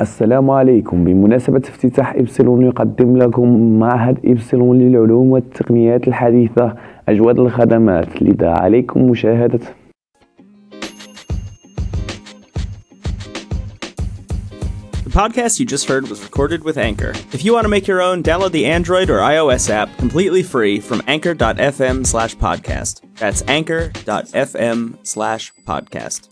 السلام عليكم بمناسبة افتتاح إبسلون يقدم لكم معهد إبسلون للعلوم والتقنيات الحديثة أجود الخدمات لذا عليكم مشاهدة The podcast you just heard was recorded with Anchor. If you want to make your own, download the Android or iOS app completely free from anchor.fm slash podcast. That's anchor.fm slash podcast.